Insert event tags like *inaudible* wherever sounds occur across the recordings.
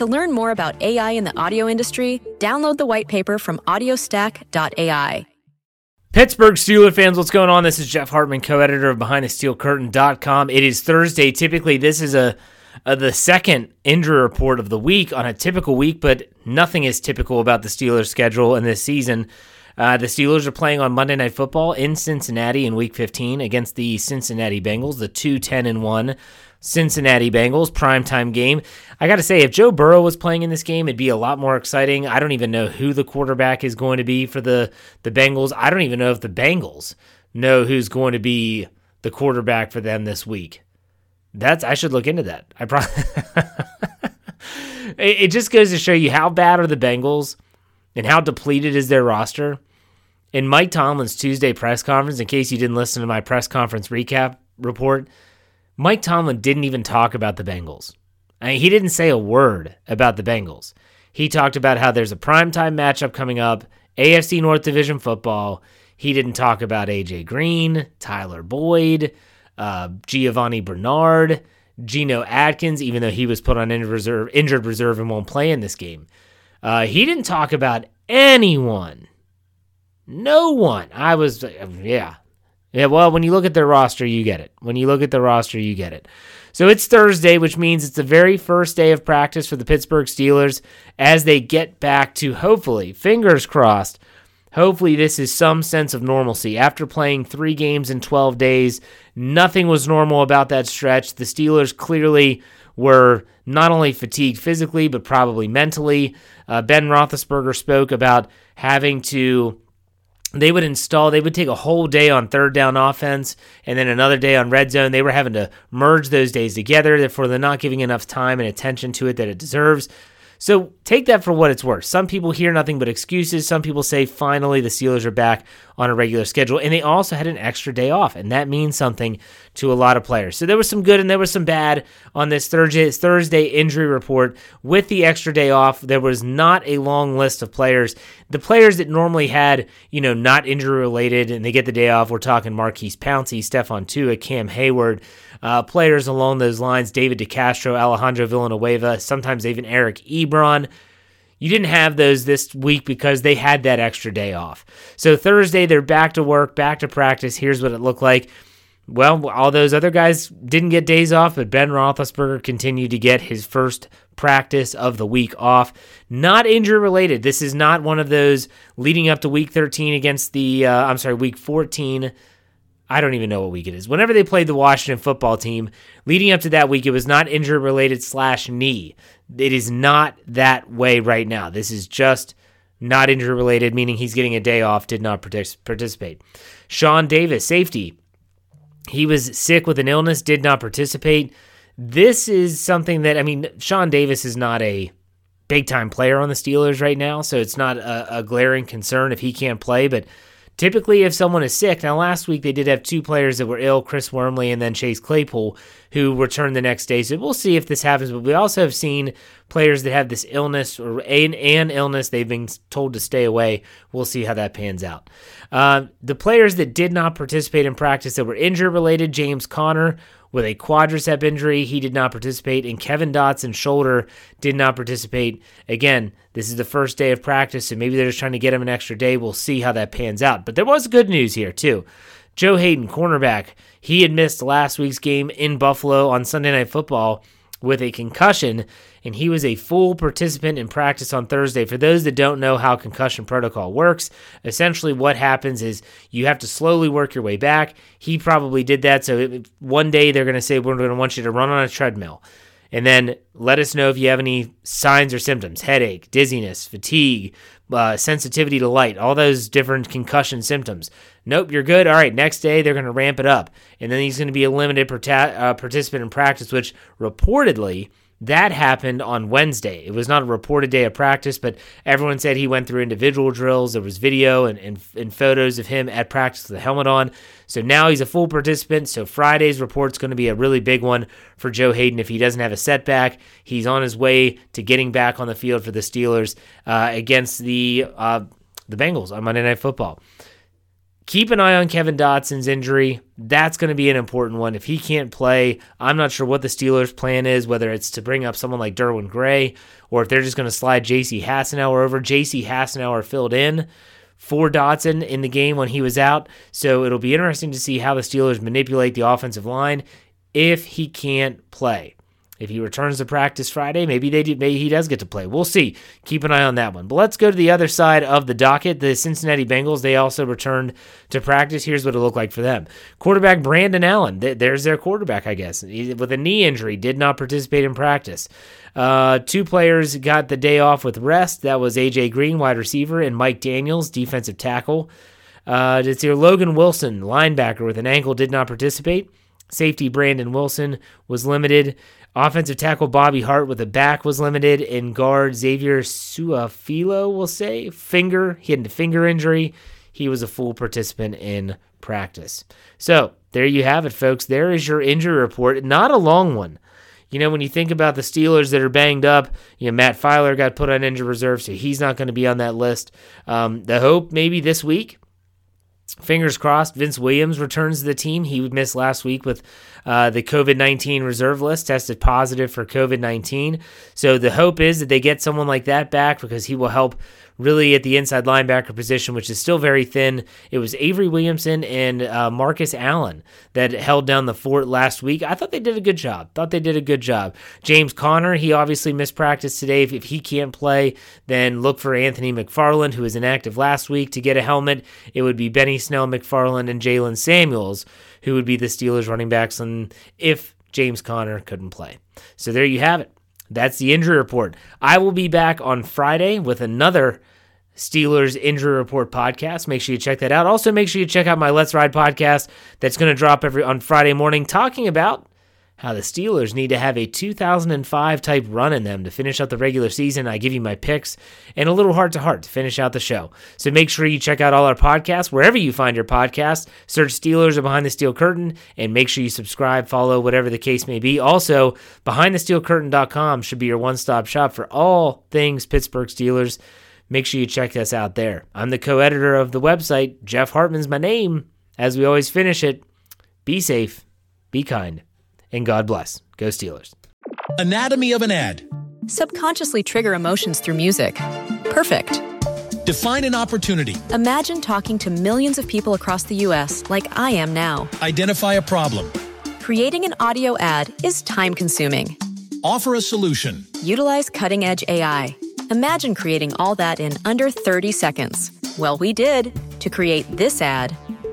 To learn more about AI in the audio industry, download the white paper from audiostack.ai. Pittsburgh Steelers fans, what's going on? This is Jeff Hartman, co-editor of BehindTheSteelCurtain.com. It is Thursday. Typically, this is a, a the second injury report of the week on a typical week, but nothing is typical about the Steelers' schedule in this season. Uh, the Steelers are playing on Monday Night Football in Cincinnati in Week 15 against the Cincinnati Bengals, the 2 10 and 1 Cincinnati Bengals primetime game. I got to say, if Joe Burrow was playing in this game, it'd be a lot more exciting. I don't even know who the quarterback is going to be for the, the Bengals. I don't even know if the Bengals know who's going to be the quarterback for them this week. That's I should look into that. I probably *laughs* it, it just goes to show you how bad are the Bengals and how depleted is their roster. In Mike Tomlin's Tuesday press conference, in case you didn't listen to my press conference recap report, Mike Tomlin didn't even talk about the Bengals. I mean, he didn't say a word about the Bengals. He talked about how there's a primetime matchup coming up, AFC North Division football. He didn't talk about AJ Green, Tyler Boyd, uh, Giovanni Bernard, Geno Atkins, even though he was put on injured reserve, injured reserve and won't play in this game. Uh, he didn't talk about anyone. No one. I was, yeah. Yeah, well, when you look at their roster, you get it. When you look at the roster, you get it. So it's Thursday, which means it's the very first day of practice for the Pittsburgh Steelers as they get back to hopefully, fingers crossed, hopefully this is some sense of normalcy. After playing three games in 12 days, nothing was normal about that stretch. The Steelers clearly were not only fatigued physically, but probably mentally. Uh, ben Roethlisberger spoke about having to they would install they would take a whole day on third down offense and then another day on red zone. They were having to merge those days together therefore they're not giving enough time and attention to it that it deserves so take that for what it's worth. Some people hear nothing but excuses. Some people say finally the steelers are back on a regular schedule. And they also had an extra day off and that means something to a lot of players. So there was some good and there was some bad on this thursday thursday injury report. With the extra day off there was not a long list of players. The players that normally had, you know, not injury related and they get the day off, we're talking Maurkice Pouncey, Stephon Tuitt, Cam Heyward, uh, players along those lines, David DeCastro, Alejandro Villanueva, sometimes even Eric Ebron. You didn't have those this week because they had that extra day off. So Thursday, they're back to work, back to practice. Here's what it looked like. Well, all those other guys didn't get days off, but Ben Roethlisberger continued to get his first practice of the week off. Not injury related. This is not one of those leading up to week 13 against the, uh, I'm sorry, week 14. I don't even know what week it is. Whenever they played the Washington football team, leading up to that week, it was not injury related slash knee. It is not that way right now. This is just not injury related, meaning he's getting a day off, did not participate. Sean Davis, safety. He was sick with an illness, did not participate. This is something that, I mean, Sean Davis is not a big time player on the Steelers right now, so it's not a, a glaring concern if he can't play, but Typically, if someone is sick, now last week they did have two players that were ill, Chris Wormley and then Chase Claypool, who returned the next day. So we'll see if this happens. But we also have seen players that have this illness or an, an illness they've been told to stay away. We'll see how that pans out. Uh, the players that did not participate in practice that were injury related, James Conner with a quadricep injury. He did not participate, and Kevin Dotson's shoulder did not participate. Again, this is the first day of practice, so maybe they're just trying to get him an extra day. We'll see how that pans out. But there was good news here, too. Joe Haden, cornerback, he had missed last week's game in Buffalo on Sunday Night Football with a concussion, and he was a full participant in practice on Thursday. For those that don't know how concussion protocol works, essentially what happens is you have to slowly work your way back. He probably did that. So it, one day they're going to say, We're going to want you to run on a treadmill. And then let us know if you have any signs or symptoms headache, dizziness, fatigue, uh, sensitivity to light, all those different concussion symptoms. Nope, you're good. All right, next day they're going to ramp it up. And then he's going to be a limited uh, participant in practice, which reportedly that happened on Wednesday. It was not a reported day of practice, but everyone said he went through individual drills. There was video and, and, and photos of him at practice with the helmet on. So now he's a full participant. So Friday's report's going to be a really big one for Joe Haden. If he doesn't have a setback, he's on his way to getting back on the field for the Steelers uh, against the uh, the Bengals on Monday Night Football keep an eye on Kevin Dotson's injury. That's going to be an important one. If he can't play, I'm not sure what the Steelers' plan is, whether it's to bring up someone like Derwin Gray or if they're just going to slide J.C. Hassenauer over. J.C. Hassenauer filled in for Dotson in the game when he was out. So it'll be interesting to see how the Steelers manipulate the offensive line if he can't play. If he returns to practice Friday, maybe they do, maybe he does get to play. We'll see. Keep an eye on that one. But let's go to the other side of the docket. The Cincinnati Bengals, they also returned to practice. Here's what it looked like for them. Quarterback Brandon Allen, there's their quarterback, I guess, with a knee injury, did not participate in practice. Uh, two players got the day off with rest. That was AJ Green, wide receiver, and Mike Daniels, defensive tackle. Uh, it's your Logan Wilson, linebacker, with an ankle, did not participate. Safety Brandon Wilson was limited. Offensive tackle Bobby Hart with a back was limited, and guard Xavier Su'a-Filo will say finger. He had a finger injury. He was a full participant in practice. So there you have it, folks. There is your injury report. Not a long one. You know, when you think about the Steelers that are banged up, you know, Matt Feiler got put on injured reserve, so he's not going to be on that list. Um, the hope maybe this week Fingers crossed, Vince Williams returns to the team. He missed last week with uh, the COVID 19 reserve list, tested positive for COVID 19. So the hope is that they get someone like that back because he will help really at the inside linebacker position, which is still very thin. It was Avery Williamson and uh, Marcus Allen that held down the fort last week. I thought they did a good job. Thought they did a good job. James Conner, he obviously missed practice today. If, if he can't play, then look for Anthony McFarland, who was inactive last week, to get a helmet. It would be Benny Snell, McFarland, and Jaylen Samuels, who would be the Steelers running backs, and if James Conner couldn't play. So there you have it. That's the injury report. I will be back on Friday with another Steelers Injury Report podcast. Make sure you check that out. Also, make sure you check out my Let's Ride podcast that's going to drop every on Friday morning, talking about how the Steelers need to have a 2005 type run in them to finish out the regular season. I give you my picks and a little heart to heart to finish out the show. So make sure you check out all our podcasts wherever you find your podcast. Search Steelers or Behind the Steel Curtain and make sure you subscribe, follow, whatever the case may be. Also, BehindTheSteelCurtain.com should be your one stop shop for all things Pittsburgh Steelers make sure you check us out there. I'm the co editor of the website. Jeff Hartman's my name. As we always finish it, be safe, be kind, and God bless. Go Steelers. Anatomy of an ad. Subconsciously trigger emotions through music. Perfect. Define an opportunity. Imagine talking to millions of people across the U.S. like I am now. Identify a problem. Creating an audio ad is time consuming. Offer a solution. Utilize cutting edge AI Imagine creating all that in under 30 seconds. Well, we did to create this ad.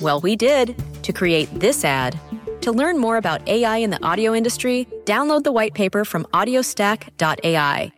Well, we did to create this ad. To learn more about AI in the audio industry, download the white paper from audiostack.ai.